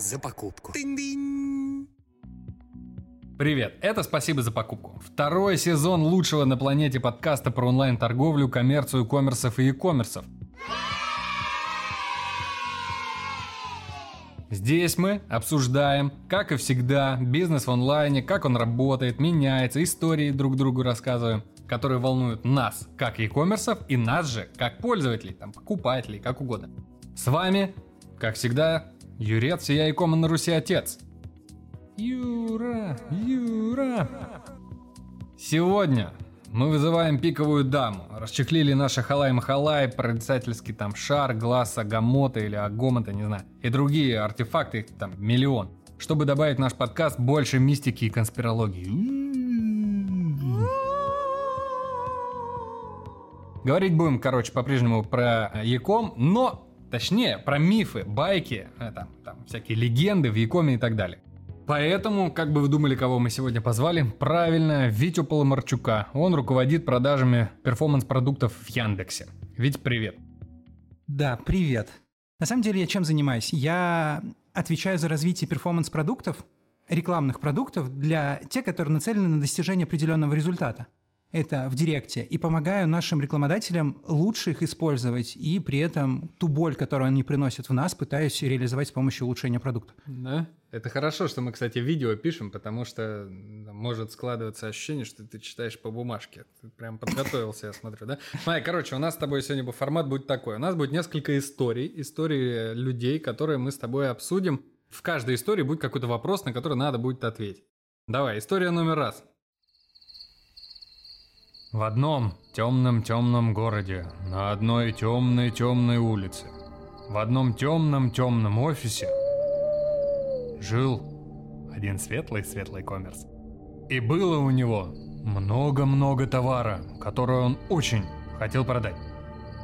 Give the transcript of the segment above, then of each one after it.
за покупку. Привет, это «Спасибо за покупку». Второй сезон лучшего на планете подкаста про онлайн-торговлю, коммерцию, коммерсов и e-коммерсов. Здесь мы обсуждаем, как и всегда, бизнес в онлайне, как он работает, меняется, истории друг другу рассказываем, которые волнуют нас, как e-коммерсов, и нас же, как пользователей, там, покупателей, как угодно. С вами, как всегда, Юрец, я и на Руси отец. Юра, Юра. Сегодня мы вызываем пиковую даму. Расчехлили наши халай-махалай, прорицательский там шар, глаз Агамота или Агомота, не знаю. И другие артефакты, там миллион. Чтобы добавить в наш подкаст больше мистики и конспирологии. Говорить будем, короче, по-прежнему про Яком, но Точнее, про мифы, байки, э, там, там всякие легенды в Якоме и так далее. Поэтому, как бы вы думали, кого мы сегодня позвали? Правильно, Витю Поломарчука. Он руководит продажами перформанс-продуктов в Яндексе. Вить, привет. Да, привет. На самом деле я чем занимаюсь? Я отвечаю за развитие перформанс-продуктов, рекламных продуктов для тех, которые нацелены на достижение определенного результата это в Директе, и помогаю нашим рекламодателям лучше их использовать, и при этом ту боль, которую они приносят в нас, пытаюсь реализовать с помощью улучшения продукта. Да, это хорошо, что мы, кстати, видео пишем, потому что может складываться ощущение, что ты читаешь по бумажке. Ты прям подготовился, я смотрю, да? Смотри, короче, у нас с тобой сегодня формат будет такой. У нас будет несколько историй, истории людей, которые мы с тобой обсудим. В каждой истории будет какой-то вопрос, на который надо будет ответить. Давай, история номер раз. В одном темном-темном городе, на одной темной-темной улице, в одном темном-темном офисе жил один светлый-светлый коммерс. И было у него много-много товара, который он очень хотел продать.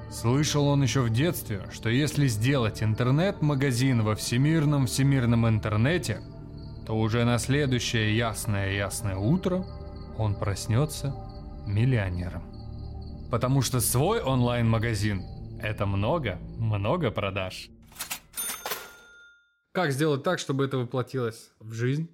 Слышал он еще в детстве, что если сделать интернет-магазин во всемирном-всемирном интернете, то уже на следующее ясное-ясное утро он проснется миллионером. Потому что свой онлайн-магазин – это много, много продаж. Как сделать так, чтобы это воплотилось в жизнь?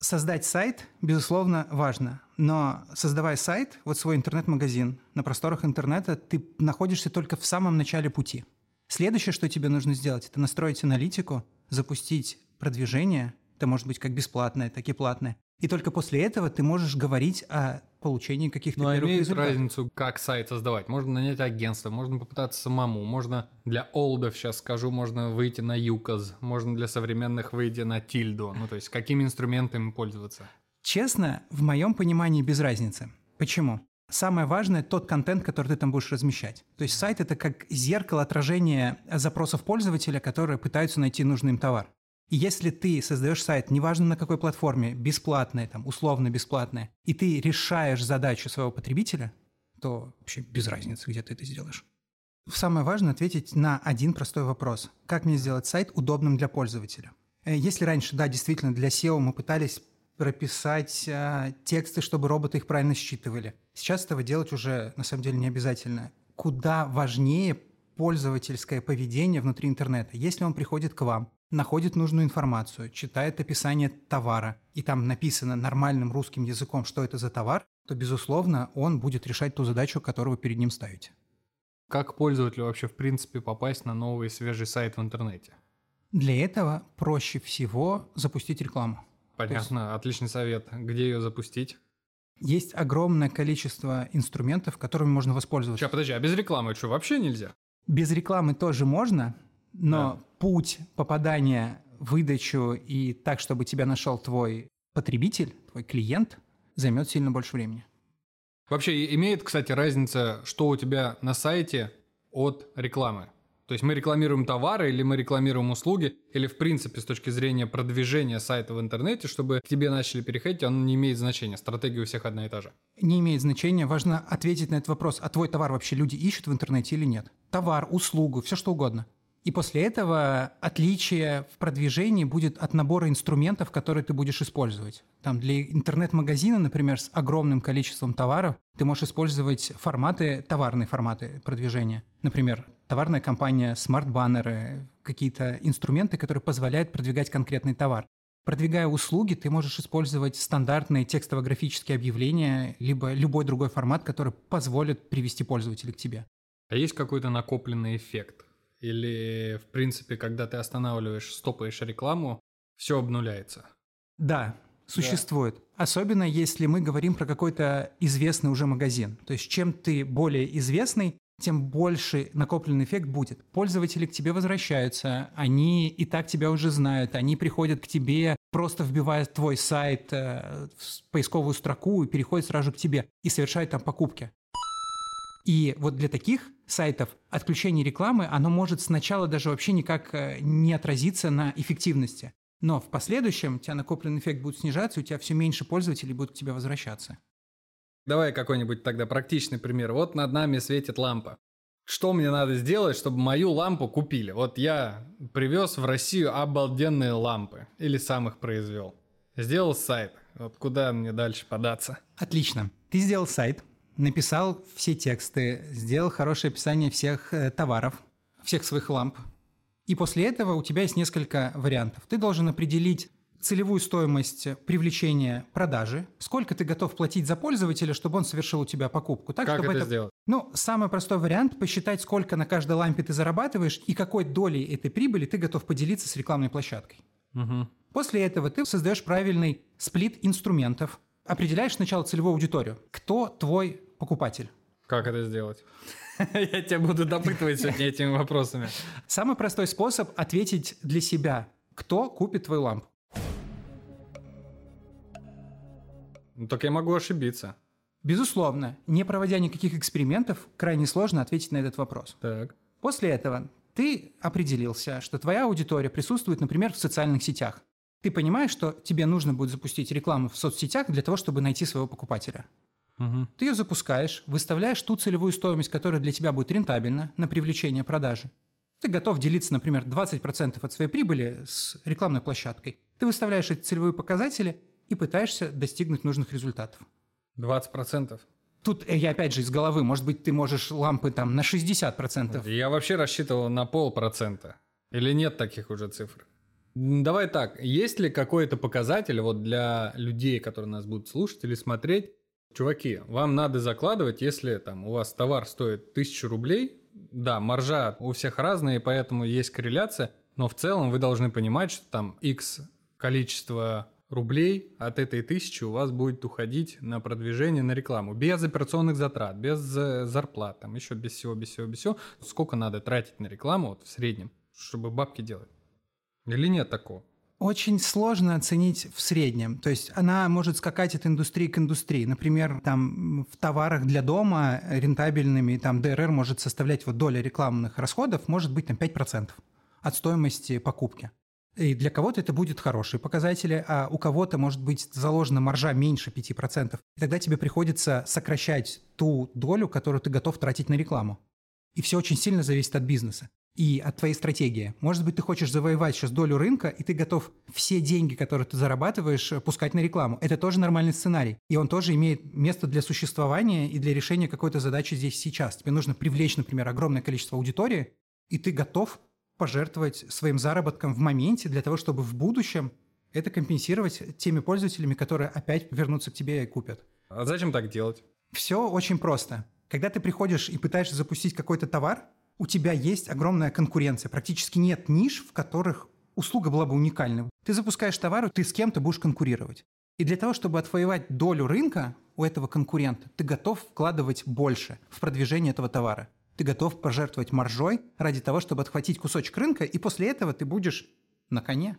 Создать сайт, безусловно, важно. Но создавая сайт, вот свой интернет-магазин, на просторах интернета ты находишься только в самом начале пути. Следующее, что тебе нужно сделать, это настроить аналитику, запустить продвижение, это может быть как бесплатное, так и платное, и только после этого ты можешь говорить о получении каких-то Но первых имеет результатов. разницу, как сайт создавать. Можно нанять агентство, можно попытаться самому, можно для олдов, сейчас скажу, можно выйти на Юказ, можно для современных выйти на Тильду. Ну, то есть, какими инструментами пользоваться? Честно, в моем понимании без разницы. Почему? Самое важное – тот контент, который ты там будешь размещать. То есть сайт – это как зеркало отражения запросов пользователя, которые пытаются найти нужный им товар. И если ты создаешь сайт, неважно на какой платформе, бесплатный, там, условно бесплатный, и ты решаешь задачу своего потребителя, то вообще без разницы, где ты это сделаешь. Самое важное ответить на один простой вопрос. Как мне сделать сайт удобным для пользователя? Э, если раньше, да, действительно, для SEO мы пытались прописать э, тексты, чтобы роботы их правильно считывали. Сейчас этого делать уже на самом деле не обязательно. Куда важнее пользовательское поведение внутри интернета. Если он приходит к вам, находит нужную информацию, читает описание товара, и там написано нормальным русским языком, что это за товар, то, безусловно, он будет решать ту задачу, которую вы перед ним ставите. Как пользователю вообще, в принципе, попасть на новый свежий сайт в интернете? Для этого проще всего запустить рекламу. Понятно, есть, отличный совет. Где ее запустить? Есть огромное количество инструментов, которыми можно воспользоваться. Сейчас, подожди, а без рекламы что, вообще нельзя? Без рекламы тоже можно, но да. путь попадания выдачу и так, чтобы тебя нашел твой потребитель, твой клиент, займет сильно больше времени. Вообще имеет, кстати, разница, что у тебя на сайте от рекламы? То есть мы рекламируем товары или мы рекламируем услуги, или в принципе с точки зрения продвижения сайта в интернете, чтобы к тебе начали переходить, оно не имеет значения. Стратегия у всех одна и та же. Не имеет значения. Важно ответить на этот вопрос. А твой товар вообще люди ищут в интернете или нет? Товар, услугу, все что угодно. И после этого отличие в продвижении будет от набора инструментов, которые ты будешь использовать. Там для интернет-магазина, например, с огромным количеством товаров, ты можешь использовать форматы, товарные форматы продвижения. Например, товарная компания, смарт-баннеры, какие-то инструменты, которые позволяют продвигать конкретный товар. Продвигая услуги, ты можешь использовать стандартные текстово-графические объявления, либо любой другой формат, который позволит привести пользователя к тебе. А есть какой-то накопленный эффект? Или, в принципе, когда ты останавливаешь, стопаешь рекламу, все обнуляется? Да, существует. Да. Особенно если мы говорим про какой-то известный уже магазин. То есть чем ты более известный, тем больше накопленный эффект будет. Пользователи к тебе возвращаются, они и так тебя уже знают, они приходят к тебе, просто вбивая твой сайт э, в поисковую строку и переходят сразу к тебе и совершают там покупки. И вот для таких сайтов отключение рекламы, оно может сначала даже вообще никак э, не отразиться на эффективности. Но в последующем у тебя накопленный эффект будет снижаться, у тебя все меньше пользователей будут к тебе возвращаться. Давай какой-нибудь тогда практичный пример. Вот над нами светит лампа. Что мне надо сделать, чтобы мою лампу купили? Вот я привез в Россию обалденные лампы. Или сам их произвел. Сделал сайт. Вот куда мне дальше податься? Отлично. Ты сделал сайт, написал все тексты, сделал хорошее описание всех э, товаров, всех своих ламп. И после этого у тебя есть несколько вариантов. Ты должен определить целевую стоимость привлечения продажи, сколько ты готов платить за пользователя, чтобы он совершил у тебя покупку. Так, как чтобы это, это сделать? Ну, самый простой вариант – посчитать, сколько на каждой лампе ты зарабатываешь и какой долей этой прибыли ты готов поделиться с рекламной площадкой. Угу. После этого ты создаешь правильный сплит инструментов, определяешь сначала целевую аудиторию. Кто твой покупатель? Как это сделать? Я тебя буду допытывать сегодня этими вопросами. Самый простой способ ответить для себя. Кто купит твою лампу? Ну, так я могу ошибиться. Безусловно, не проводя никаких экспериментов, крайне сложно ответить на этот вопрос. Так. После этого ты определился, что твоя аудитория присутствует, например, в социальных сетях. Ты понимаешь, что тебе нужно будет запустить рекламу в соцсетях для того, чтобы найти своего покупателя. Угу. Ты ее запускаешь, выставляешь ту целевую стоимость, которая для тебя будет рентабельна на привлечение продажи. Ты готов делиться, например, 20% от своей прибыли с рекламной площадкой. Ты выставляешь эти целевые показатели – и пытаешься достигнуть нужных результатов. 20%? Тут я опять же из головы, может быть, ты можешь лампы там на 60%. Я вообще рассчитывал на полпроцента. Или нет таких уже цифр? Давай так, есть ли какой-то показатель вот для людей, которые нас будут слушать или смотреть? Чуваки, вам надо закладывать, если там у вас товар стоит 1000 рублей, да, маржа у всех разная, поэтому есть корреляция, но в целом вы должны понимать, что там X количество рублей от этой тысячи у вас будет уходить на продвижение, на рекламу. Без операционных затрат, без э, зарплат, там еще без всего, без всего, без всего. Сколько надо тратить на рекламу вот в среднем, чтобы бабки делать? Или нет такого? Очень сложно оценить в среднем. То есть она может скакать от индустрии к индустрии. Например, там в товарах для дома рентабельными, там ДРР может составлять вот доля рекламных расходов, может быть там 5% от стоимости покупки. И для кого-то это будет хорошие показатели, а у кого-то может быть заложена маржа меньше 5%. И тогда тебе приходится сокращать ту долю, которую ты готов тратить на рекламу. И все очень сильно зависит от бизнеса и от твоей стратегии. Может быть, ты хочешь завоевать сейчас долю рынка, и ты готов все деньги, которые ты зарабатываешь, пускать на рекламу. Это тоже нормальный сценарий. И он тоже имеет место для существования и для решения какой-то задачи здесь сейчас. Тебе нужно привлечь, например, огромное количество аудитории, и ты готов пожертвовать своим заработком в моменте для того, чтобы в будущем это компенсировать теми пользователями, которые опять вернутся к тебе и купят. А зачем так делать? Все очень просто. Когда ты приходишь и пытаешься запустить какой-то товар, у тебя есть огромная конкуренция. Практически нет ниш, в которых услуга была бы уникальной. Ты запускаешь товар, ты с кем-то будешь конкурировать. И для того, чтобы отвоевать долю рынка у этого конкурента, ты готов вкладывать больше в продвижение этого товара. Ты готов пожертвовать маржой ради того, чтобы отхватить кусочек рынка, и после этого ты будешь на коне.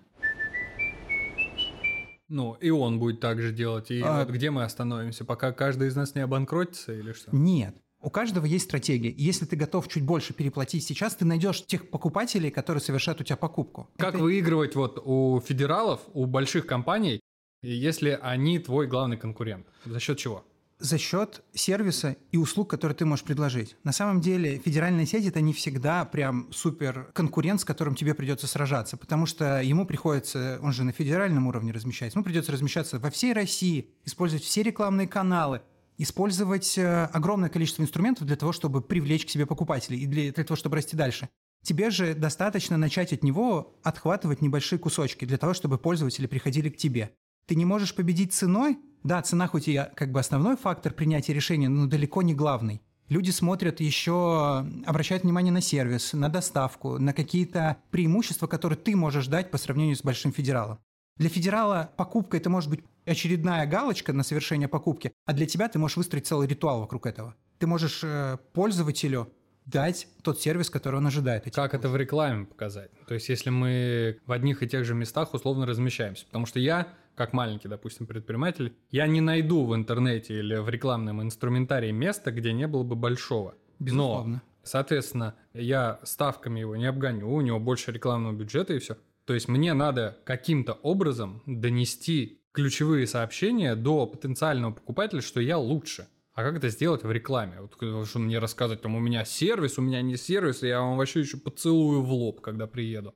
Ну, и он будет так же делать. И а... вот где мы остановимся? Пока каждый из нас не обанкротится или что? Нет. У каждого есть стратегия. И если ты готов чуть больше переплатить сейчас, ты найдешь тех покупателей, которые совершают у тебя покупку. Как Это... выигрывать вот у федералов, у больших компаний, если они твой главный конкурент? За счет чего? за счет сервиса и услуг, которые ты можешь предложить. На самом деле федеральная сеть это не всегда прям супер конкурент, с которым тебе придется сражаться, потому что ему приходится, он же на федеральном уровне размещается, ему придется размещаться во всей России, использовать все рекламные каналы, использовать э, огромное количество инструментов для того, чтобы привлечь к себе покупателей и для, для того, чтобы расти дальше. Тебе же достаточно начать от него отхватывать небольшие кусочки для того, чтобы пользователи приходили к тебе. Ты не можешь победить ценой? Да, цена хоть и как бы основной фактор принятия решения, но далеко не главный. Люди смотрят еще, обращают внимание на сервис, на доставку, на какие-то преимущества, которые ты можешь дать по сравнению с большим федералом. Для федерала покупка это может быть очередная галочка на совершение покупки, а для тебя ты можешь выстроить целый ритуал вокруг этого. Ты можешь э, пользователю дать тот сервис, который он ожидает. Как это в рекламе показать? То есть, если мы в одних и тех же местах условно размещаемся. Потому что я, как маленький, допустим, предприниматель, я не найду в интернете или в рекламном инструментарии места, где не было бы большого. Безусловно. Но, соответственно, я ставками его не обгоню, у него больше рекламного бюджета и все. То есть мне надо каким-то образом донести ключевые сообщения до потенциального покупателя, что я лучше. А как это сделать в рекламе? Вот что мне рассказать, там у меня сервис, у меня не сервис, я вам вообще еще поцелую в лоб, когда приеду.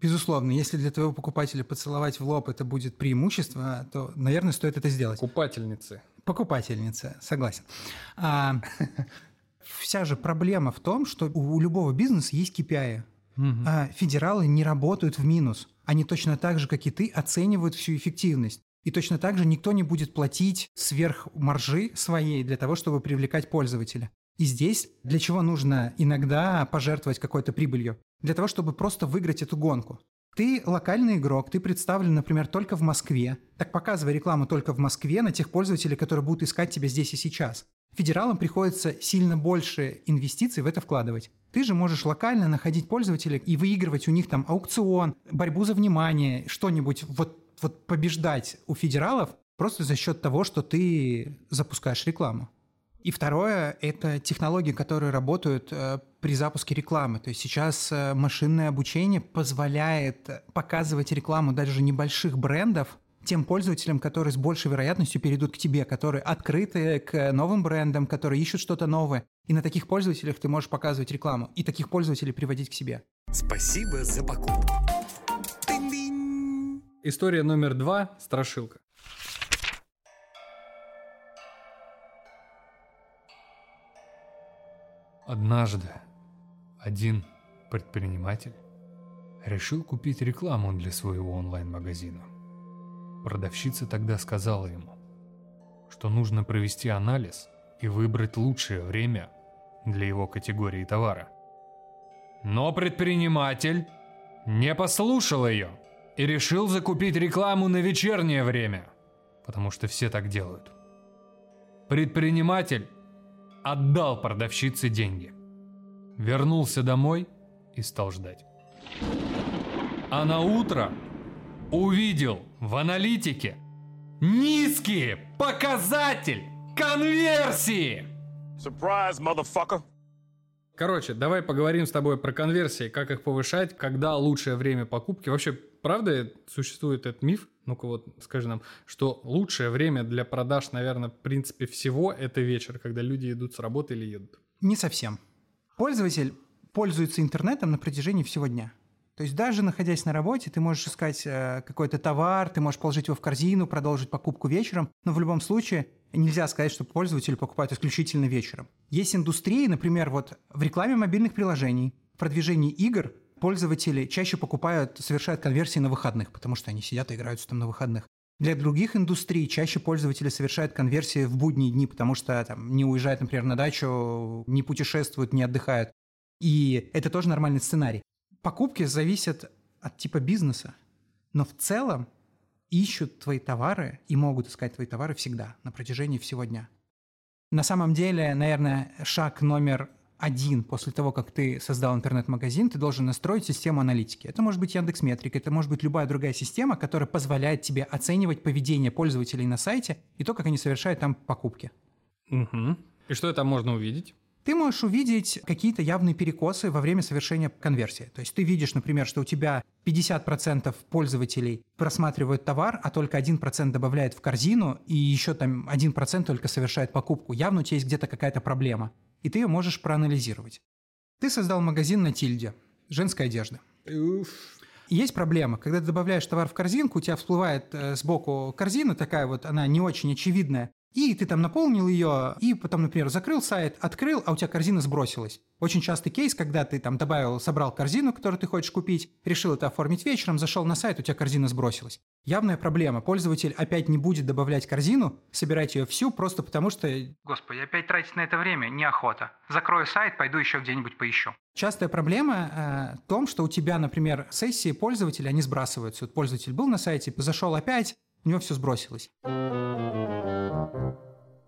Безусловно, если для твоего покупателя поцеловать в лоб это будет преимущество, то, наверное, стоит это сделать. Покупательницы. Покупательницы, согласен. А, вся же проблема в том, что у любого бизнеса есть KPI. Угу. Федералы не работают в минус. Они точно так же, как и ты, оценивают всю эффективность. И точно так же никто не будет платить сверх маржи своей для того, чтобы привлекать пользователя. И здесь для чего нужно иногда пожертвовать какой-то прибылью? Для того, чтобы просто выиграть эту гонку. Ты локальный игрок, ты представлен, например, только в Москве. Так показывай рекламу только в Москве на тех пользователей, которые будут искать тебя здесь и сейчас. Федералам приходится сильно больше инвестиций в это вкладывать. Ты же можешь локально находить пользователей и выигрывать у них там аукцион, борьбу за внимание, что-нибудь, вот, вот побеждать у федералов просто за счет того, что ты запускаешь рекламу. И второе – это технологии, которые работают э, при запуске рекламы. То есть сейчас э, машинное обучение позволяет показывать рекламу даже небольших брендов тем пользователям, которые с большей вероятностью перейдут к тебе, которые открыты к новым брендам, которые ищут что-то новое. И на таких пользователях ты можешь показывать рекламу и таких пользователей приводить к себе. Спасибо за покупку. История номер два – страшилка. Однажды один предприниматель решил купить рекламу для своего онлайн-магазина. Продавщица тогда сказала ему, что нужно провести анализ и выбрать лучшее время для его категории товара. Но предприниматель не послушал ее и решил закупить рекламу на вечернее время, потому что все так делают. Предприниматель отдал продавщице деньги, вернулся домой и стал ждать. А на утро увидел в аналитике низкий показатель конверсии. Surprise, motherfucker. Короче, давай поговорим с тобой про конверсии, как их повышать, когда лучшее время покупки. Вообще, правда существует этот миф? Ну-ка вот скажи нам, что лучшее время для продаж, наверное, в принципе всего это вечер, когда люди идут с работы или едут. Не совсем. Пользователь пользуется интернетом на протяжении всего дня. То есть даже находясь на работе, ты можешь искать э, какой-то товар, ты можешь положить его в корзину, продолжить покупку вечером, но в любом случае нельзя сказать, что пользователи покупают исключительно вечером. Есть индустрии, например, вот в рекламе мобильных приложений, в продвижении игр пользователи чаще покупают, совершают конверсии на выходных, потому что они сидят и играются там на выходных. Для других индустрий чаще пользователи совершают конверсии в будние дни, потому что там, не уезжают, например, на дачу, не путешествуют, не отдыхают. И это тоже нормальный сценарий покупки зависят от типа бизнеса, но в целом ищут твои товары и могут искать твои товары всегда, на протяжении всего дня. На самом деле, наверное, шаг номер один после того, как ты создал интернет-магазин, ты должен настроить систему аналитики. Это может быть Яндекс Метрик, это может быть любая другая система, которая позволяет тебе оценивать поведение пользователей на сайте и то, как они совершают там покупки. Угу. И что это можно увидеть? ты можешь увидеть какие-то явные перекосы во время совершения конверсии. То есть ты видишь, например, что у тебя 50% пользователей просматривают товар, а только 1% добавляет в корзину, и еще там 1% только совершает покупку. Явно у тебя есть где-то какая-то проблема, и ты ее можешь проанализировать. Ты создал магазин на Тильде, женская одежда. Уф. Есть проблема, когда ты добавляешь товар в корзинку, у тебя всплывает э, сбоку корзина такая вот, она не очень очевидная, И ты там наполнил ее, и потом, например, закрыл сайт, открыл, а у тебя корзина сбросилась. Очень частый кейс, когда ты там добавил, собрал корзину, которую ты хочешь купить, решил это оформить вечером, зашел на сайт, у тебя корзина сбросилась. Явная проблема. Пользователь опять не будет добавлять корзину, собирать ее всю, просто потому что... Господи, опять тратить на это время неохота. Закрою сайт, пойду еще где-нибудь поищу. Частая проблема э, в том, что у тебя, например, сессии пользователя, они сбрасываются. Вот пользователь был на сайте, зашел опять, у него все сбросилось.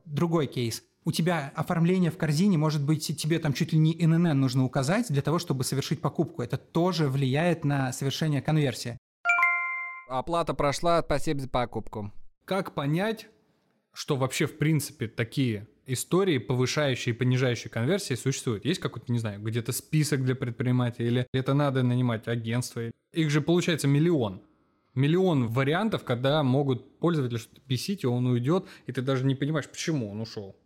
Другой кейс. У тебя оформление в корзине, может быть, тебе там чуть ли не ИНН нужно указать для того, чтобы совершить покупку. Это тоже влияет на совершение конверсии. Оплата прошла, спасибо за покупку. Как понять, что вообще в принципе такие истории, повышающие и понижающие конверсии, существуют? Есть какой-то, не знаю, где-то список для предпринимателей, или это надо нанимать агентство? Их же получается миллион миллион вариантов, когда могут пользователи что-то бесить, и он уйдет, и ты даже не понимаешь, почему он ушел.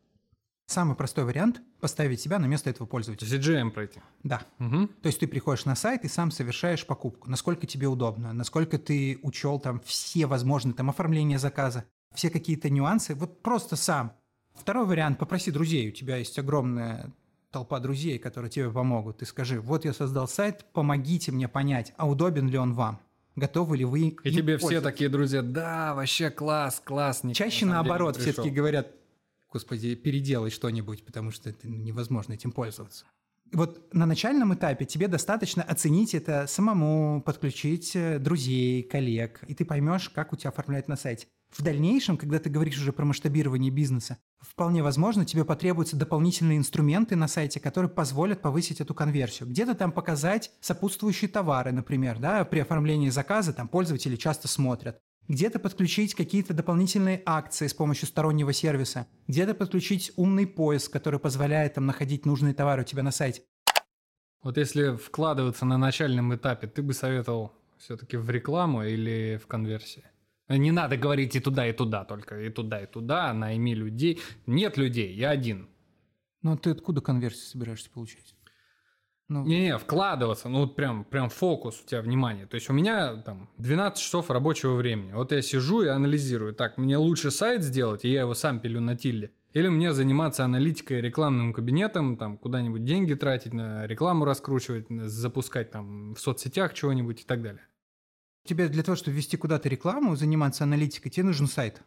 Самый простой вариант – поставить себя на место этого пользователя. CGM пройти. Да. Угу. То есть ты приходишь на сайт и сам совершаешь покупку. Насколько тебе удобно, насколько ты учел там все возможные там оформления заказа, все какие-то нюансы. Вот просто сам. Второй вариант – попроси друзей. У тебя есть огромная толпа друзей, которые тебе помогут. Ты скажи, вот я создал сайт, помогите мне понять, а удобен ли он вам готовы ли вы И тебе все такие друзья, да, вообще класс, класс. Чаще на наоборот, все таки говорят, господи, переделай что-нибудь, потому что это невозможно этим пользоваться. Вот на начальном этапе тебе достаточно оценить это самому, подключить э, друзей, коллег, и ты поймешь, как у тебя оформлять на сайте. В дальнейшем, когда ты говоришь уже про масштабирование бизнеса, вполне возможно, тебе потребуются дополнительные инструменты на сайте, которые позволят повысить эту конверсию. Где-то там показать сопутствующие товары, например, да, при оформлении заказа там пользователи часто смотрят. Где-то подключить какие-то дополнительные акции с помощью стороннего сервиса. Где-то подключить умный поиск, который позволяет там находить нужные товары у тебя на сайте. Вот если вкладываться на начальном этапе, ты бы советовал все-таки в рекламу или в конверсии? Не надо говорить и туда, и туда только, и туда, и туда, найми людей. Нет людей, я один. Ну, а ты откуда конверсию собираешься получать? Ну... Не-не, вкладываться, ну вот прям, прям фокус у тебя внимание. То есть у меня там 12 часов рабочего времени. Вот я сижу и анализирую. Так, мне лучше сайт сделать, и я его сам пилю на тильде. Или мне заниматься аналитикой, рекламным кабинетом, там куда-нибудь деньги тратить, на рекламу раскручивать, запускать там в соцсетях чего-нибудь и так далее. Тебе для того, чтобы вести куда-то рекламу, заниматься аналитикой, тебе нужен сайт.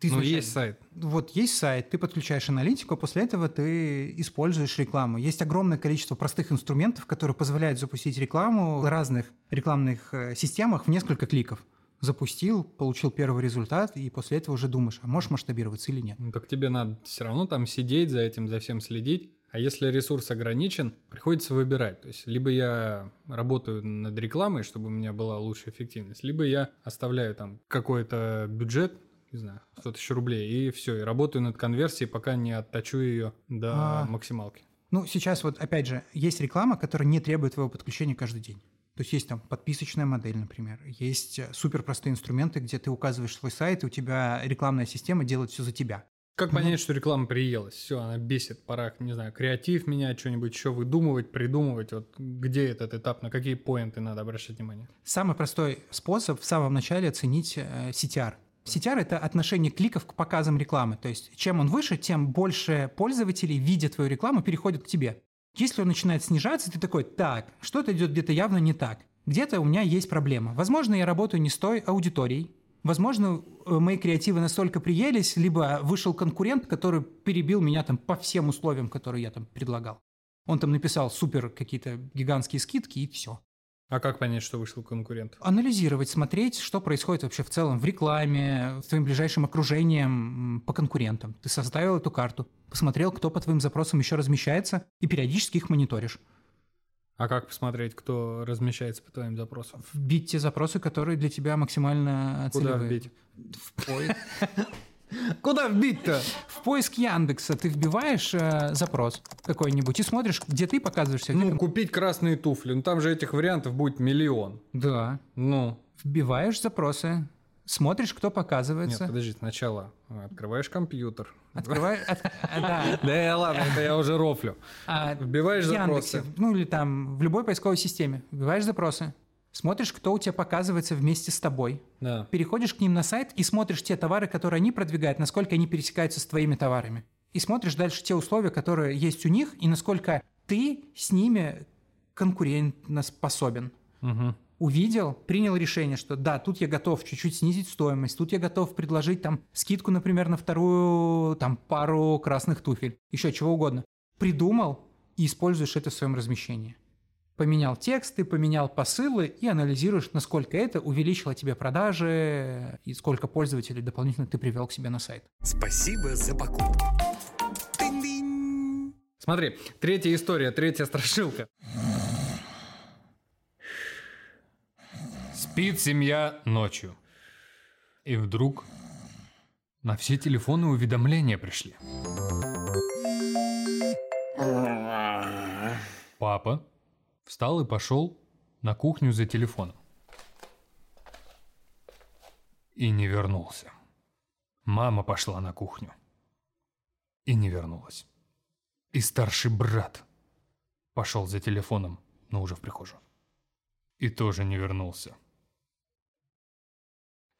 Ты ну, есть сайт. Вот есть сайт, ты подключаешь аналитику, а после этого ты используешь рекламу. Есть огромное количество простых инструментов, которые позволяют запустить рекламу в разных рекламных э, системах в несколько кликов. Запустил, получил первый результат, и после этого уже думаешь, а можешь масштабироваться или нет. Ну, так тебе надо все равно там сидеть за этим, за всем следить. А если ресурс ограничен, приходится выбирать. То есть либо я работаю над рекламой, чтобы у меня была лучшая эффективность, либо я оставляю там какой-то бюджет, не знаю, 100 тысяч рублей, и все, и работаю над конверсией, пока не отточу ее до а, максималки. Ну, сейчас вот, опять же, есть реклама, которая не требует твоего подключения каждый день. То есть есть там подписочная модель, например, есть э, супер простые инструменты, где ты указываешь свой сайт, и у тебя рекламная система делает все за тебя. Как понять, что реклама приелась? Все, она бесит, пора, не знаю, креатив менять, что-нибудь еще выдумывать, придумывать. Вот где этот этап, на какие поинты надо обращать внимание? Самый простой способ в самом начале оценить э, CTR. CTR – это отношение кликов к показам рекламы. То есть чем он выше, тем больше пользователей, видя твою рекламу, переходят к тебе. Если он начинает снижаться, ты такой, так, что-то идет где-то явно не так. Где-то у меня есть проблема. Возможно, я работаю не с той аудиторией, Возможно, э, мои креативы настолько приелись, либо вышел конкурент, который перебил меня там по всем условиям, которые я там предлагал. Он там написал супер какие-то гигантские скидки и все. А как понять, что вышел конкурент? Анализировать, смотреть, что происходит вообще в целом в рекламе, с твоим ближайшим окружением, по конкурентам. Ты составил эту карту, посмотрел, кто по твоим запросам еще размещается, и периодически их мониторишь. А как посмотреть, кто размещается по твоим запросам? Вбить те запросы, которые для тебя максимально Куда вбить? В поиск. Куда вбить-то? В поиск Яндекса ты вбиваешь э, запрос какой-нибудь и смотришь, где ты показываешься. Ну, где... купить красные туфли. Ну, там же этих вариантов будет миллион. Да. Ну. Вбиваешь запросы, смотришь, кто показывается. Нет, подожди, сначала открываешь компьютер. Открываешь... Да. Да ладно, это я уже рофлю. А, Вбиваешь запросы. Ну или там в любой поисковой системе. Вбиваешь запросы, смотришь, кто у тебя показывается вместе с тобой, Да. переходишь к ним на сайт и смотришь те товары, которые они продвигают, насколько они пересекаются с твоими товарами. И смотришь дальше те условия, которые есть у них, и насколько ты с ними конкурентно способен. Мгм. Увидел, принял решение, что да, тут я готов чуть-чуть снизить стоимость, тут я готов предложить там скидку, например, на вторую там пару красных туфель, еще чего угодно. Придумал и используешь это в своем размещении. Поменял тексты, поменял посылы и анализируешь, насколько это увеличило тебе продажи и сколько пользователей дополнительно ты привел к себе на сайт. Спасибо за покупку. Смотри, третья история, третья страшилка. Спит семья ночью. И вдруг на все телефоны уведомления пришли. Папа встал и пошел на кухню за телефоном. И не вернулся. Мама пошла на кухню. И не вернулась. И старший брат пошел за телефоном, но уже в прихожую. И тоже не вернулся.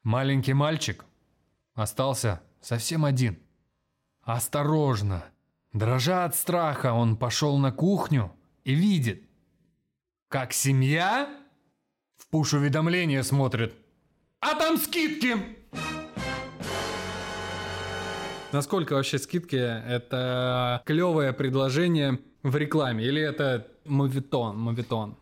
Маленький мальчик остался совсем один. Осторожно, дрожа от страха, он пошел на кухню и видит, как семья в пуш-уведомления смотрит. А там скидки! Насколько вообще скидки это клевое предложение в рекламе? Или это мовитон, мовитон?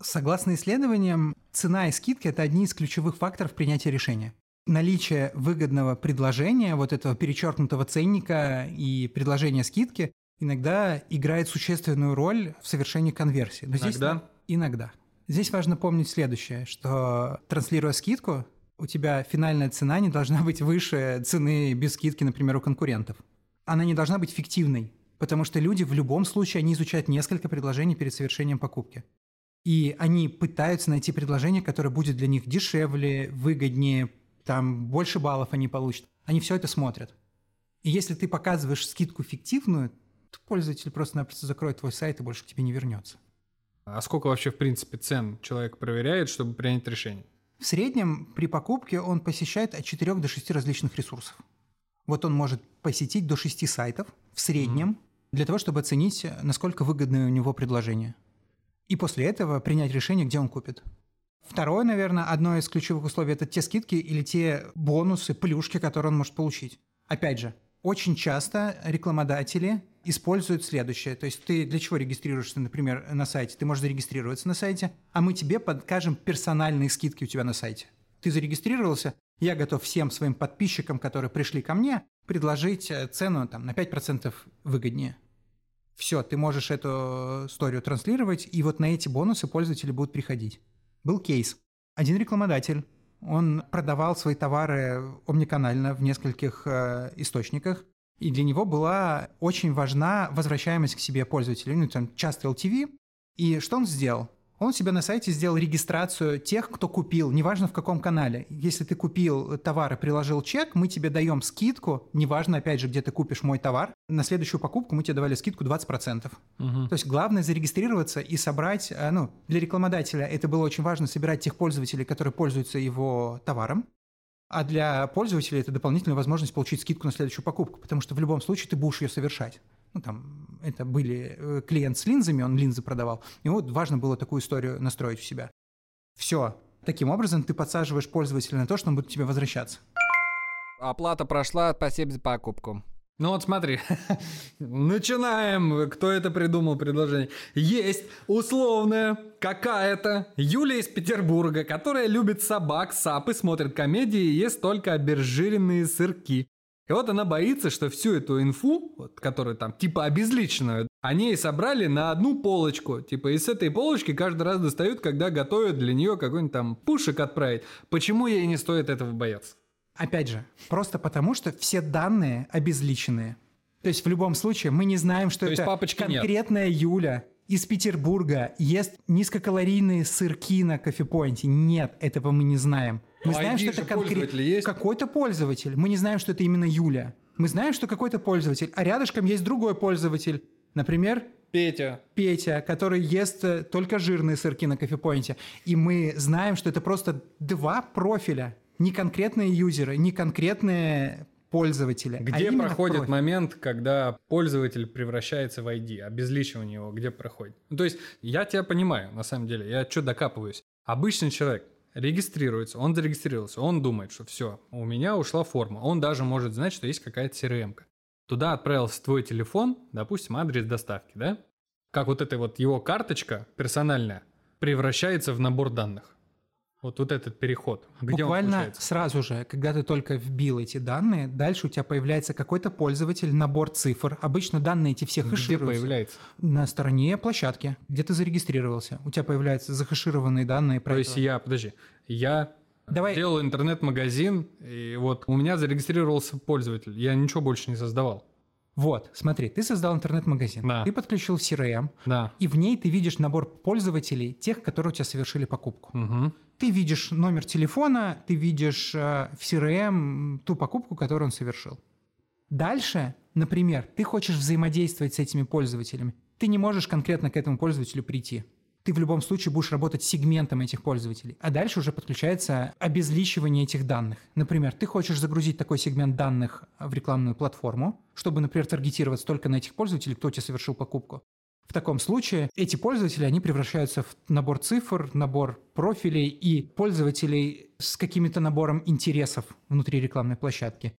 Согласно исследованиям, цена и скидки – это одни из ключевых факторов принятия решения. Наличие выгодного предложения, вот этого перечеркнутого ценника и предложения скидки иногда играет существенную роль в совершении конверсии. Но здесь Иногда? на- Иногда. Здесь важно помнить следующее, что транслируя скидку, у тебя финальная цена не должна быть выше цены без скидки, например, у конкурентов. Она не должна быть фиктивной, потому что люди в любом случае, они изучают несколько предложений перед совершением покупки. И они пытаются найти предложение, которое будет для них дешевле, выгоднее, там больше баллов они получат. Они все это смотрят. И если ты показываешь скидку фиктивную, то пользователь просто-напросто закроет твой сайт и больше к тебе не вернется. А сколько вообще, в принципе, цен человек проверяет, чтобы принять решение? В среднем при покупке он посещает от 4 до 6 различных ресурсов. Вот он может посетить до 6 сайтов в среднем для того, чтобы оценить, насколько выгодное у него предложение. И после этого принять решение, где он купит. Второе, наверное, одно из ключевых условий – это те скидки или те бонусы, плюшки, которые он может получить. Опять же, очень часто рекламодатели используют следующее. То есть ты для чего регистрируешься, например, на сайте? Ты можешь зарегистрироваться на сайте, а мы тебе подкажем персональные скидки у тебя на сайте. Ты зарегистрировался, я готов всем своим подписчикам, которые пришли ко мне, предложить э, цену там, на 5% выгоднее. Все, ты можешь эту историю транслировать, и вот на эти бонусы пользователи будут приходить. Был кейс. Один рекламодатель, он продавал свои товары омниканально в нескольких э, источниках, и для него была очень важна возвращаемость к себе пользователя, ну, там, часто LTV. И что он сделал? Он себя на сайте сделал регистрацию тех, кто купил, неважно в каком канале. Если ты купил товар и приложил чек, мы тебе даем скидку, неважно, опять же, где ты купишь мой товар, на следующую покупку мы тебе давали скидку 20%. Мгм. То есть главное зарегистрироваться и собрать, э, ну, для рекламодателя это было очень важно собирать тех пользователей, которые пользуются его товаром, а для пользователя это дополнительная возможность получить скидку на следующую покупку, потому что в любом случае ты будешь ее совершать. Ну, там, это были э, клиент с линзами, он линзы продавал. И вот важно было такую историю настроить у себя. Все. Таким образом ты подсаживаешь пользователя на то, что он будет тебе возвращаться. Оплата прошла, спасибо за покупку. Ну вот смотри, начинаем. Кто это придумал предложение? Есть условная какая-то Юля из Петербурга, которая любит собак, сапы, смотрит комедии и ест только обезжиренные сырки. И вот она боится, что всю эту инфу, вот, которую там типа обезличенную, они собрали на одну полочку. Типа и с этой полочки каждый раз достают, когда готовят для нее какой-нибудь там пушек отправить. Почему ей не стоит этого бояться? Опять же, просто потому, что все данные обезличенные. То есть в любом случае мы не знаем, что То это папочки нет. конкретная Юля из Петербурга ест низкокалорийные сырки на кофепоинте. Нет, этого мы не знаем. Мы Ну, знаем, ID что это конкрет- пользователя есть? какой-то пользователь. Мы не знаем, что это именно Юля. Мы знаем, что какой-то пользователь, а рядышком есть другой пользователь. Например, Петя. Петя, который ест э, только жирные сырки на кофепоинте. И мы знаем, что это просто два профиля. Не конкретные юзеры, не конкретные пользователя. а Где именно проходит профиль. момент, когда пользователь превращается в ID, обезличивание его, где проходит? Ну, то есть, я тебя понимаю, на самом деле, я что докапываюсь. Обычный человек регистрируется, он зарегистрировался, он думает, что все, у меня ушла форма. Он даже может знать, что есть какая-то CRM. -ка. Туда отправился твой телефон, допустим, адрес доставки, да? Как вот эта вот его карточка персональная превращается в набор данных. Вот, вот этот переход. Где он Буквально сразу же, когда ты только вбил эти данные, дальше у тебя появляется какой-то пользователь, набор цифр. Обычно данные эти все Где хэшируются. появляется? На стороне площадки, где ты зарегистрировался. У тебя появляются захэшированные данные про То есть этого. я, подожди, я Давай- делал интернет-магазин, и вот у меня зарегистрировался пользователь, я ничего больше не создавал. Вот, смотри, ты создал интернет-магазин, Да. ты подключил CRM, Да. и в ней ты видишь набор пользователей, тех, которые у тебя совершили покупку. Мгм. Ты видишь номер телефона, ты видишь э, в CRM ту покупку, которую он совершил. Дальше, например, ты хочешь взаимодействовать с этими пользователями. Ты не можешь конкретно к этому пользователю прийти. Ты в любом случае будешь работать с сегментом этих пользователей. А дальше уже подключается обезличивание этих данных. Например, ты хочешь загрузить такой сегмент данных в рекламную платформу, чтобы, например, таргетироваться только на этих пользователей, кто у тебя совершил покупку. В таком случае эти пользователи, они превращаются в набор цифр, набор профилей и пользователей с каким-то набором интересов внутри рекламной площадки.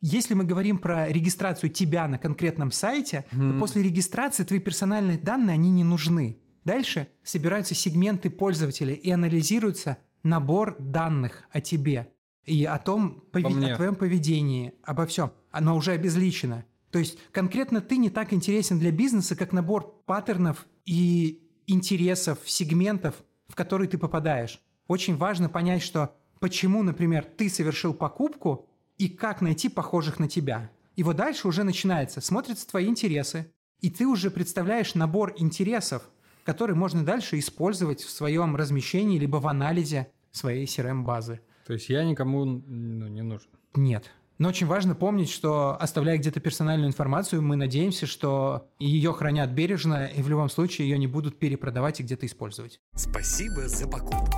Если мы говорим про регистрацию тебя на конкретном сайте, то после регистрации твои персональные данные, они не нужны. Дальше собираются сегменты пользователей и анализируется набор данных о тебе и о том, пове- мне. о твоем поведении, обо всем. Оно уже обезличено. То есть конкретно ты не так интересен для бизнеса, как набор паттернов и интересов, сегментов, в которые ты попадаешь. Очень важно понять, что почему, например, ты совершил покупку и как найти похожих на тебя. И вот дальше уже начинается, смотрятся твои интересы, и ты уже представляешь набор интересов, который можно дальше использовать в своем размещении либо в анализе своей CRM-базы. То есть я никому ну, не нужен. Нет. Но очень важно помнить, что оставляя где-то персональную информацию, мы надеемся, что ее хранят бережно, и в любом случае ее не будут перепродавать и где-то использовать. Спасибо за покупку.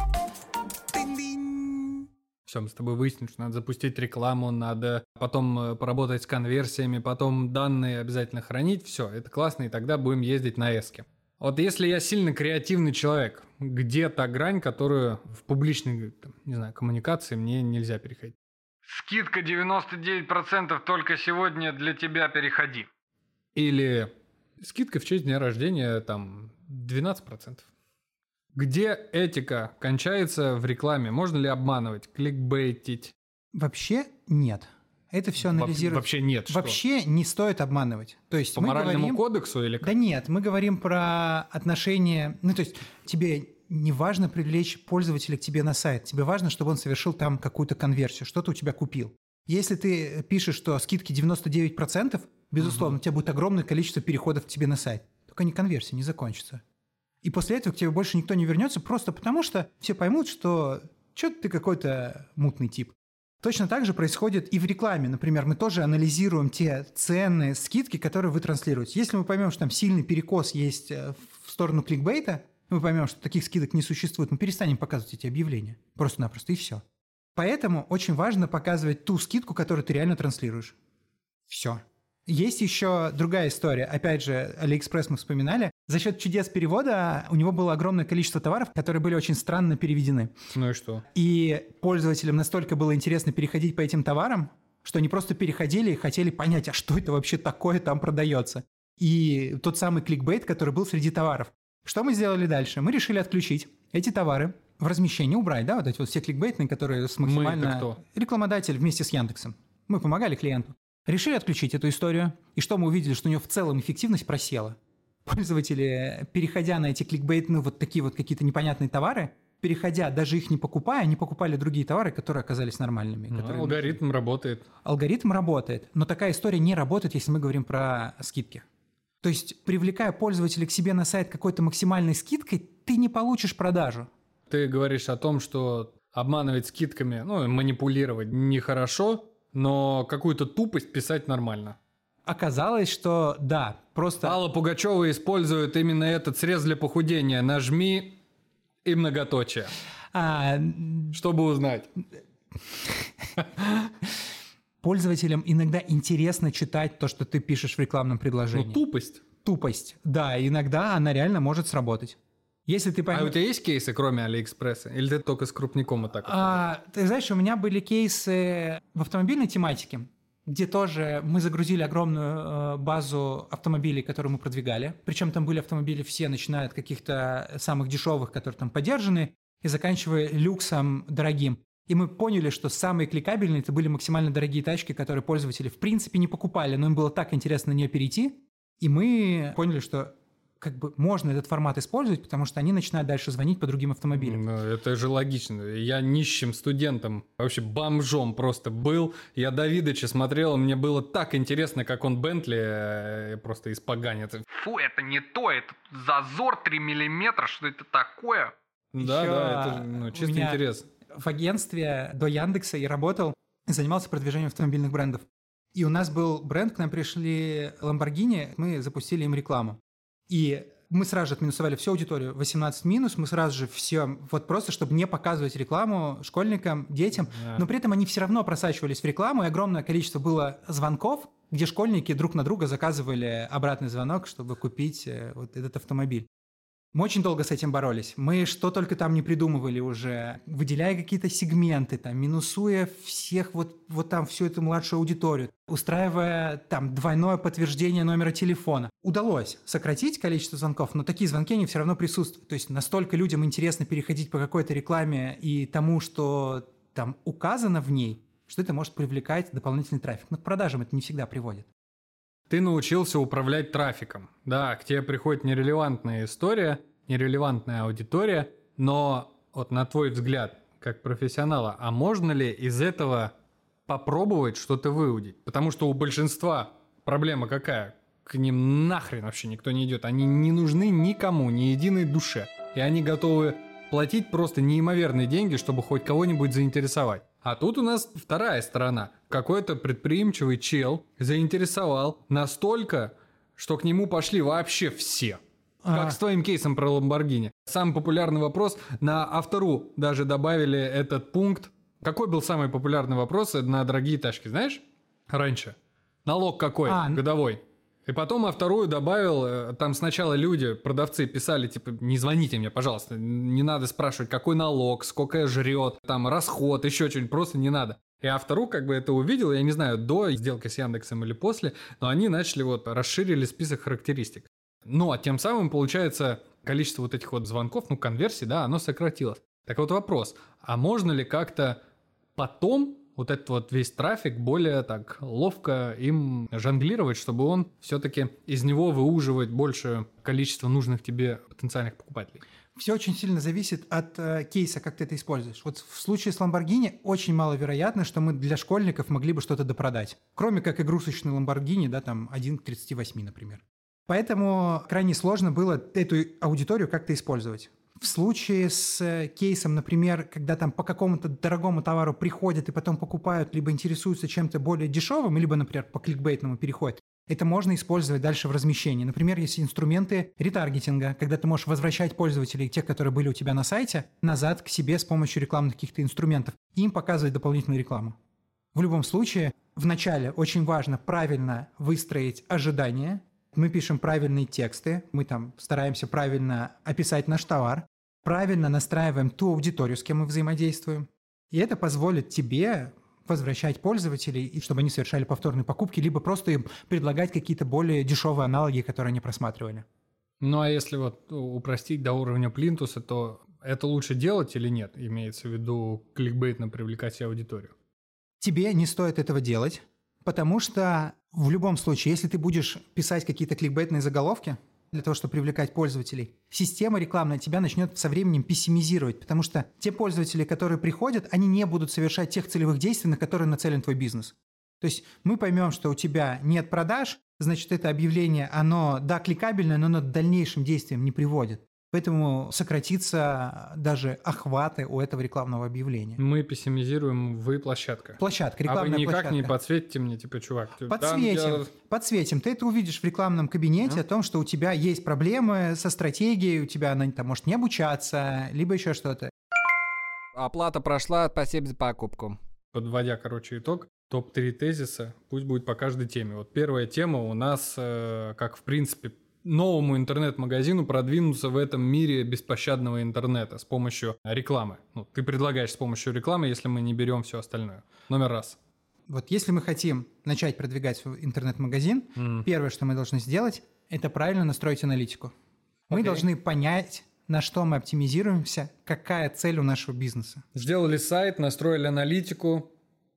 Все, мы с тобой выяснили, что надо запустить рекламу, надо потом э, поработать с конверсиями, потом данные обязательно хранить. Все, это классно, и тогда будем ездить на эске. Вот если я сильно креативный человек, где та грань, которую в публичной, там, не знаю, коммуникации мне нельзя переходить? Скидка 99% только сегодня для тебя переходи. Или скидка в честь дня рождения там 12%. Где этика кончается в рекламе? Можно ли обманывать, кликбейтить? Вообще нет. Это все анализировать. Вообще нет. что? Вообще не стоит обманывать. То есть По мы моральному говорим... кодексу или как? Да нет, мы говорим про отношения... Ну, то есть тебе не важно привлечь пользователя к тебе на сайт. Тебе важно, чтобы он совершил там какую-то конверсию, что-то у тебя купил. Если ты пишешь, что скидки 99%, безусловно, у тебя будет огромное количество переходов к тебе на сайт. Только не конверсия не закончится. И после этого к тебе больше никто не вернется, просто потому что все поймут, что что-то ты какой-то мутный тип. Точно так же происходит и в рекламе. Например, мы тоже анализируем те ценные скидки, которые вы транслируете. Если мы поймем, что там сильный перекос есть э, в сторону кликбейта, мы поймем, что таких скидок не существует, мы перестанем показывать эти объявления. Просто-напросто, и все. Поэтому очень важно показывать ту скидку, которую ты реально транслируешь. Все. Есть еще другая история. Опять же, Алиэкспресс мы вспоминали. За счет чудес перевода у него было огромное количество товаров, которые были очень странно переведены. Ну и что? И пользователям настолько было интересно переходить по этим товарам, что они просто переходили и хотели понять, а что это вообще такое там продается. И тот самый кликбейт, который был среди товаров. Что мы сделали дальше? Мы решили отключить эти товары в размещении, убрать, да, вот эти вот все кликбейтные, которые с максимально... кто? Рекламодатель вместе с Яндексом. Мы помогали клиенту. Решили отключить эту историю. И что мы увидели? Что у нее в целом эффективность просела. Пользователи, переходя на эти кликбейтные вот такие вот какие-то непонятные товары, переходя, даже их не покупая, они покупали другие товары, которые оказались нормальными. Ну, которые- алгоритм работает. Алгоритм работает, но такая история не работает, если мы говорим про скидки. То есть, привлекая пользователя к себе на сайт какой-то максимальной скидкой, ты не получишь продажу. Ты говоришь о том, что обманывать скидками, ну, манипулировать нехорошо, но какую-то тупость писать нормально. Оказалось, что да, просто... Алла Пугачева использует именно этот срез для похудения. Нажми и многоточие. А, Чтобы узнать. пользователям иногда интересно читать то, что ты пишешь в рекламном Ну, предложении. тупость. Тупость. Да, иногда она реально может сработать. Если ты А поймешь... у тебя есть кейсы, кроме Алиэкспресса? Или ты только с крупником вот так вот? А, ты знаешь, у меня были кейсы в автомобильной тематике, где тоже мы загрузили огромную э, базу автомобилей, которые мы продвигали. Причем там были автомобили все, начиная от каких-то самых дешевых, которые там поддержаны, и заканчивая люксом дорогим. И мы поняли, что самые кликабельные это были максимально дорогие тачки, которые пользователи в принципе не покупали, но им было так интересно на нее перейти. И мы поняли, что как бы можно этот формат использовать, потому что они начинают дальше звонить по другим автомобилям. Ну, это же логично. Я нищим студентом, вообще бомжом просто был. Я Давидыча смотрел, мне было так интересно, как он Бентли э, просто испоганит. Фу, это не то, это зазор 3 миллиметра, что это такое? Да, Ещё да, это ну, чисто меня- интерес. В агентстве до Яндекса и работал, и занимался продвижением автомобильных брендов. И у нас был бренд, к нам пришли Lamborghini, мы запустили им рекламу. И мы сразу же отминусовали всю аудиторию, 18 минус, мы сразу же все, вот просто, чтобы не показывать рекламу школьникам, детям, Да. но при этом они все равно просачивались в рекламу, и огромное количество было звонков, где школьники друг на друга заказывали обратный звонок, чтобы купить э, вот этот автомобиль. Мы очень долго с этим боролись. Мы что только там не придумывали уже, выделяя какие-то сегменты, там, минусуя всех вот, вот там всю эту младшую аудиторию, устраивая там двойное подтверждение номера телефона. Удалось сократить количество звонков, но такие звонки, они все равно присутствуют. То есть настолько людям интересно переходить по какой-то рекламе и тому, что там указано в ней, что это может привлекать дополнительный трафик. Но к продажам это не всегда приводит. Ты научился управлять трафиком. Да, к тебе приходит нерелевантная история, нерелевантная аудитория, но вот на твой взгляд, как профессионала, а можно ли из этого попробовать что-то выудить? Потому что у большинства проблема какая? К ним нахрен вообще никто не идет. Они не нужны никому, ни единой душе. И они готовы платить просто неимоверные деньги, чтобы хоть кого-нибудь заинтересовать. А тут у нас вторая сторона. Какой-то предприимчивый чел заинтересовал настолько, что к нему пошли вообще все. Как А. с твоим кейсом про Ламборгини. Самый популярный вопрос. На автору даже добавили этот пункт. Какой был самый популярный вопрос на дорогие тачки, знаешь? Раньше. Налог какой? А, Годовой. И потом а вторую добавил, э, там сначала люди, продавцы писали, типа, не звоните мне, пожалуйста, не надо спрашивать, какой налог, сколько жрет, там, расход, еще что-нибудь, просто не надо. И а вторую как бы это увидел, я не знаю, до сделки с Яндексом или после, но они начали вот, расширили список характеристик. Ну, а тем самым, получается, количество вот этих вот звонков, ну, конверсий, да, оно сократилось. Так вот вопрос, а можно ли как-то потом вот этот вот весь трафик более так ловко им жонглировать, чтобы он все-таки из него выуживать большее количество нужных тебе потенциальных покупателей? Все очень сильно зависит от э, кейса, как ты это используешь. Вот в случае с Lamborghini очень маловероятно, что мы для школьников могли бы что-то допродать. Кроме как игрушечный Lamborghini, да, там 1 к 38, например. Поэтому крайне сложно было эту аудиторию как-то использовать. В случае с э, кейсом, например, когда там по какому-то дорогому товару приходят и потом покупают, либо интересуются чем-то более дешевым, либо, например, по кликбейтному переходят, это можно использовать дальше в размещении. Например, есть инструменты ретаргетинга, когда ты можешь возвращать пользователей, тех, которые были у тебя на сайте, назад к себе с помощью рекламных каких-то инструментов, и им показывать дополнительную рекламу. В любом случае, вначале очень важно правильно выстроить ожидания. Мы пишем правильные тексты, мы там стараемся правильно описать наш товар, правильно настраиваем ту аудиторию, с кем мы взаимодействуем. И это позволит тебе возвращать пользователей, и чтобы они совершали повторные покупки, либо просто им предлагать какие-то более дешевые аналоги, которые они просматривали. Ну, а если вот упростить до уровня плинтуса, то это лучше делать или нет? Имеется в виду кликбейтно привлекать себе аудиторию. Тебе не стоит этого делать, потому что в любом случае, если ты будешь писать какие-то кликбейтные заголовки для того, чтобы привлекать пользователей, система рекламная тебя начнет со временем пессимизировать, потому что те пользователи, которые приходят, они не будут совершать тех целевых действий, на которые нацелен твой бизнес. То есть мы поймем, что у тебя нет продаж, значит, это объявление, оно, да, кликабельное, но оно к дальнейшим действиям не приводит. Поэтому сократится даже охваты у этого рекламного объявления. Мы пессимизируем, вы площадка. Площадка, а вы рекламная никак площадка. не подсветите мне, типа, чувак. Подсветим, я- подсветим. Ты это увидишь в рекламном кабинете о том, что у тебя есть проблемы со стратегией, у тебя она там может не обучаться, либо еще что-то. Оплата прошла, спасибо за покупку. Подводя, короче, итог, топ-3 тезиса, пусть будет по каждой теме. Вот первая тема у нас, э, как в принципе, новому интернет-магазину продвинуться в этом мире беспощадного интернета с помощью рекламы. Ну, ты предлагаешь с помощью рекламы, если мы не берем все остальное. Номер раз. Вот если мы хотим начать продвигать свой интернет-магазин, М. первое, что мы должны сделать, это правильно настроить аналитику. Мы должны понять, на что мы оптимизируемся, какая цель у нашего бизнеса. Сделали сайт, настроили аналитику,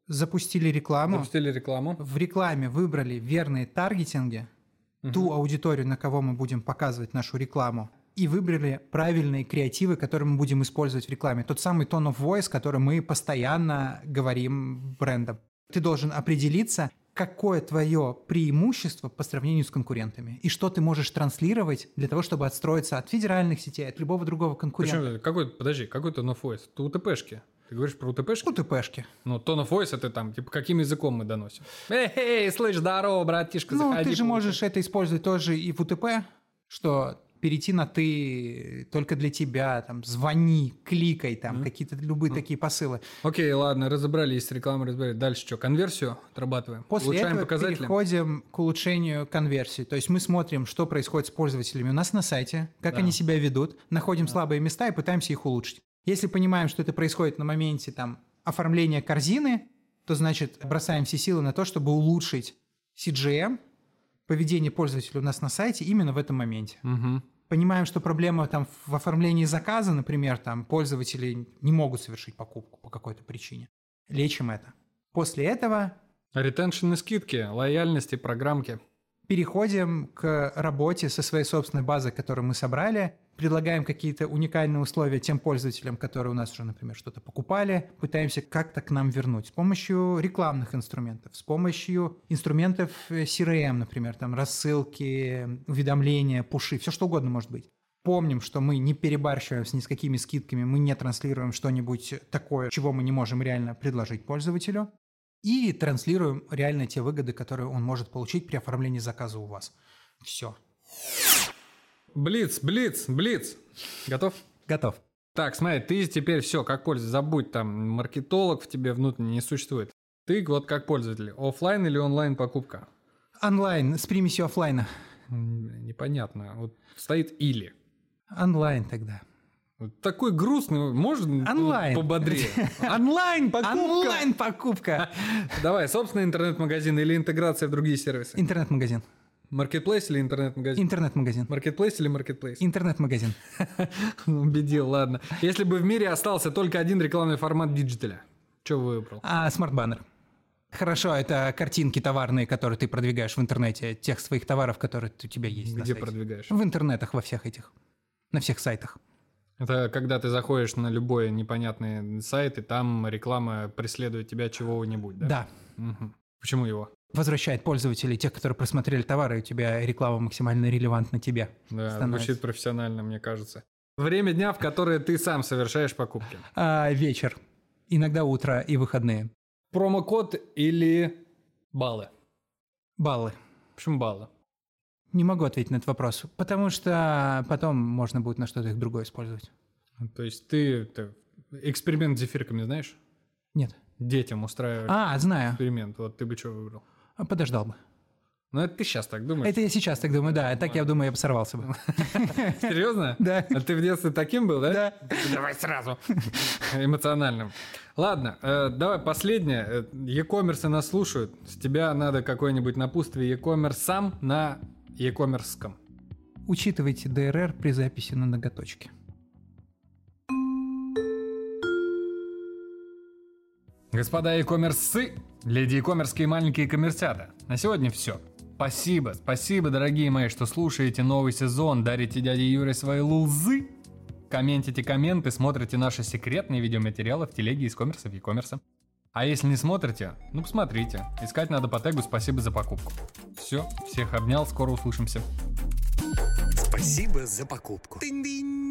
Запустили рекламу, запустили рекламу. в рекламе выбрали верные таргетинги, ту аудиторию, на кого мы будем показывать нашу рекламу, и выбрали правильные креативы, которые мы будем использовать в рекламе. Тот самый tone of voice, который мы постоянно говорим брендам. Ты должен определиться, какое твое преимущество по сравнению с конкурентами, и что ты можешь транслировать для того, чтобы отстроиться от федеральных сетей, от любого другого конкурента. Причем, какой, подожди, какой tone of voice? Это УТПшки. Ты говоришь про УТПшки? Ну, ТПшки. Ну, tone of voice это там, типа, каким языком мы доносим? Эй, эй, слышь, здорово, братишка, Ну, заходи. ты же можешь это использовать тоже и в УТП, что перейти на ты только для тебя, там, звони, кликай, там, какие-то любые такие посылы. Окей, ладно, разобрались с рекламой, разобрались. Дальше что, конверсию отрабатываем? После Улучшаем этого показатели? переходим к улучшению конверсии. То есть мы смотрим, что происходит с пользователями у нас на сайте, как Да. они себя ведут, находим слабые места и пытаемся их улучшить. Если понимаем, что это происходит на моменте там, оформления корзины, то значит бросаем все силы на то, чтобы улучшить CGM, поведение пользователя у нас на сайте именно в этом моменте. Мгм. Понимаем, что проблема там в оформлении заказа, например, там пользователи не могут совершить покупку по какой-то причине. Лечим это. После этого Ретеншн и скидки, лояльности, программки. переходим к работе со своей собственной базой, которую мы собрали, предлагаем какие-то уникальные условия тем пользователям, которые у нас уже, например, что-то покупали, пытаемся как-то к нам вернуть с помощью рекламных инструментов, с помощью инструментов э, CRM, например, там рассылки, уведомления, пуши, все что угодно может быть. Помним, что мы не перебарщиваем ни с какими скидками, мы не транслируем что-нибудь такое, чего мы не можем реально предложить пользователю и транслируем реально те выгоды, которые он может получить при оформлении заказа у вас. Все. Блиц, блиц, блиц. Готов? Готов. Так, смотри, ты теперь все, как пользователь, забудь, там, маркетолог в тебе внутренне не существует. Ты вот как пользователь, оффлайн или онлайн покупка? Онлайн с примесью оффлайна. М, Непонятно. Вот стоит или. Онлайн тогда. Такой грустный, можно Онлайн. пободрее? Онлайн покупка. Онлайн покупка. Давай, собственный интернет-магазин или интеграция в другие сервисы? Интернет-магазин. Маркетплейс или интернет-магазин? Интернет-магазин. Маркетплейс или маркетплейс? Интернет-магазин. Убедил, ладно. Если бы в мире остался только один рекламный формат диджиталя, что бы выбрал? А смарт-баннер. Хорошо, это картинки товарные, которые ты продвигаешь в интернете, тех своих товаров, которые у тебя есть. Где продвигаешь? В интернетах, во всех этих. На всех сайтах. Это когда ты заходишь на любой непонятный сайт, и там реклама преследует тебя чего-нибудь, да? Да. Мгм. Почему его? Возвращает пользователей, тех, которые просмотрели товары, и у тебя реклама максимально релевантна тебе. Да, становится. звучит профессионально, мне кажется. Время дня, в которое ты сам совершаешь покупки. А, вечер. Иногда утро и выходные. Промокод или баллы? Баллы. Почему баллы? Не могу ответить на этот вопрос, потому что потом можно будет на что-то их другое использовать. То есть ты, ты эксперимент с зефирками знаешь? Нет. Детям устраивали А, знаю. эксперимент. Вот ты бы что выбрал? А, Подождал бы. Ну, это ты сейчас так думаешь. Это я сейчас так думаю, да. Так я думаю, я бы сорвался бы. Серьезно? Да. А ты в детстве таким был, да? Да. Давай сразу. Эмоциональным. Ладно, э, давай последнее. Э, E-commerce нас слушают. С тебя надо какое-нибудь напутствие e-commerce сам на e-commerce. Учитывайте ДРР при записи на ноготочке. Господа e-commerce, леди e-commerce и маленькие коммерсята. На сегодня все. Спасибо, спасибо, дорогие мои, что слушаете новый сезон, дарите дяде Юре свои лузы, комментите комменты, смотрите наши секретные видеоматериалы в телеге из коммерса в e-commerce. А если не смотрите, ну посмотрите. Искать надо по тегу «Спасибо за покупку». Все, всех обнял, скоро услышимся. Спасибо за покупку. Тынь-дынь.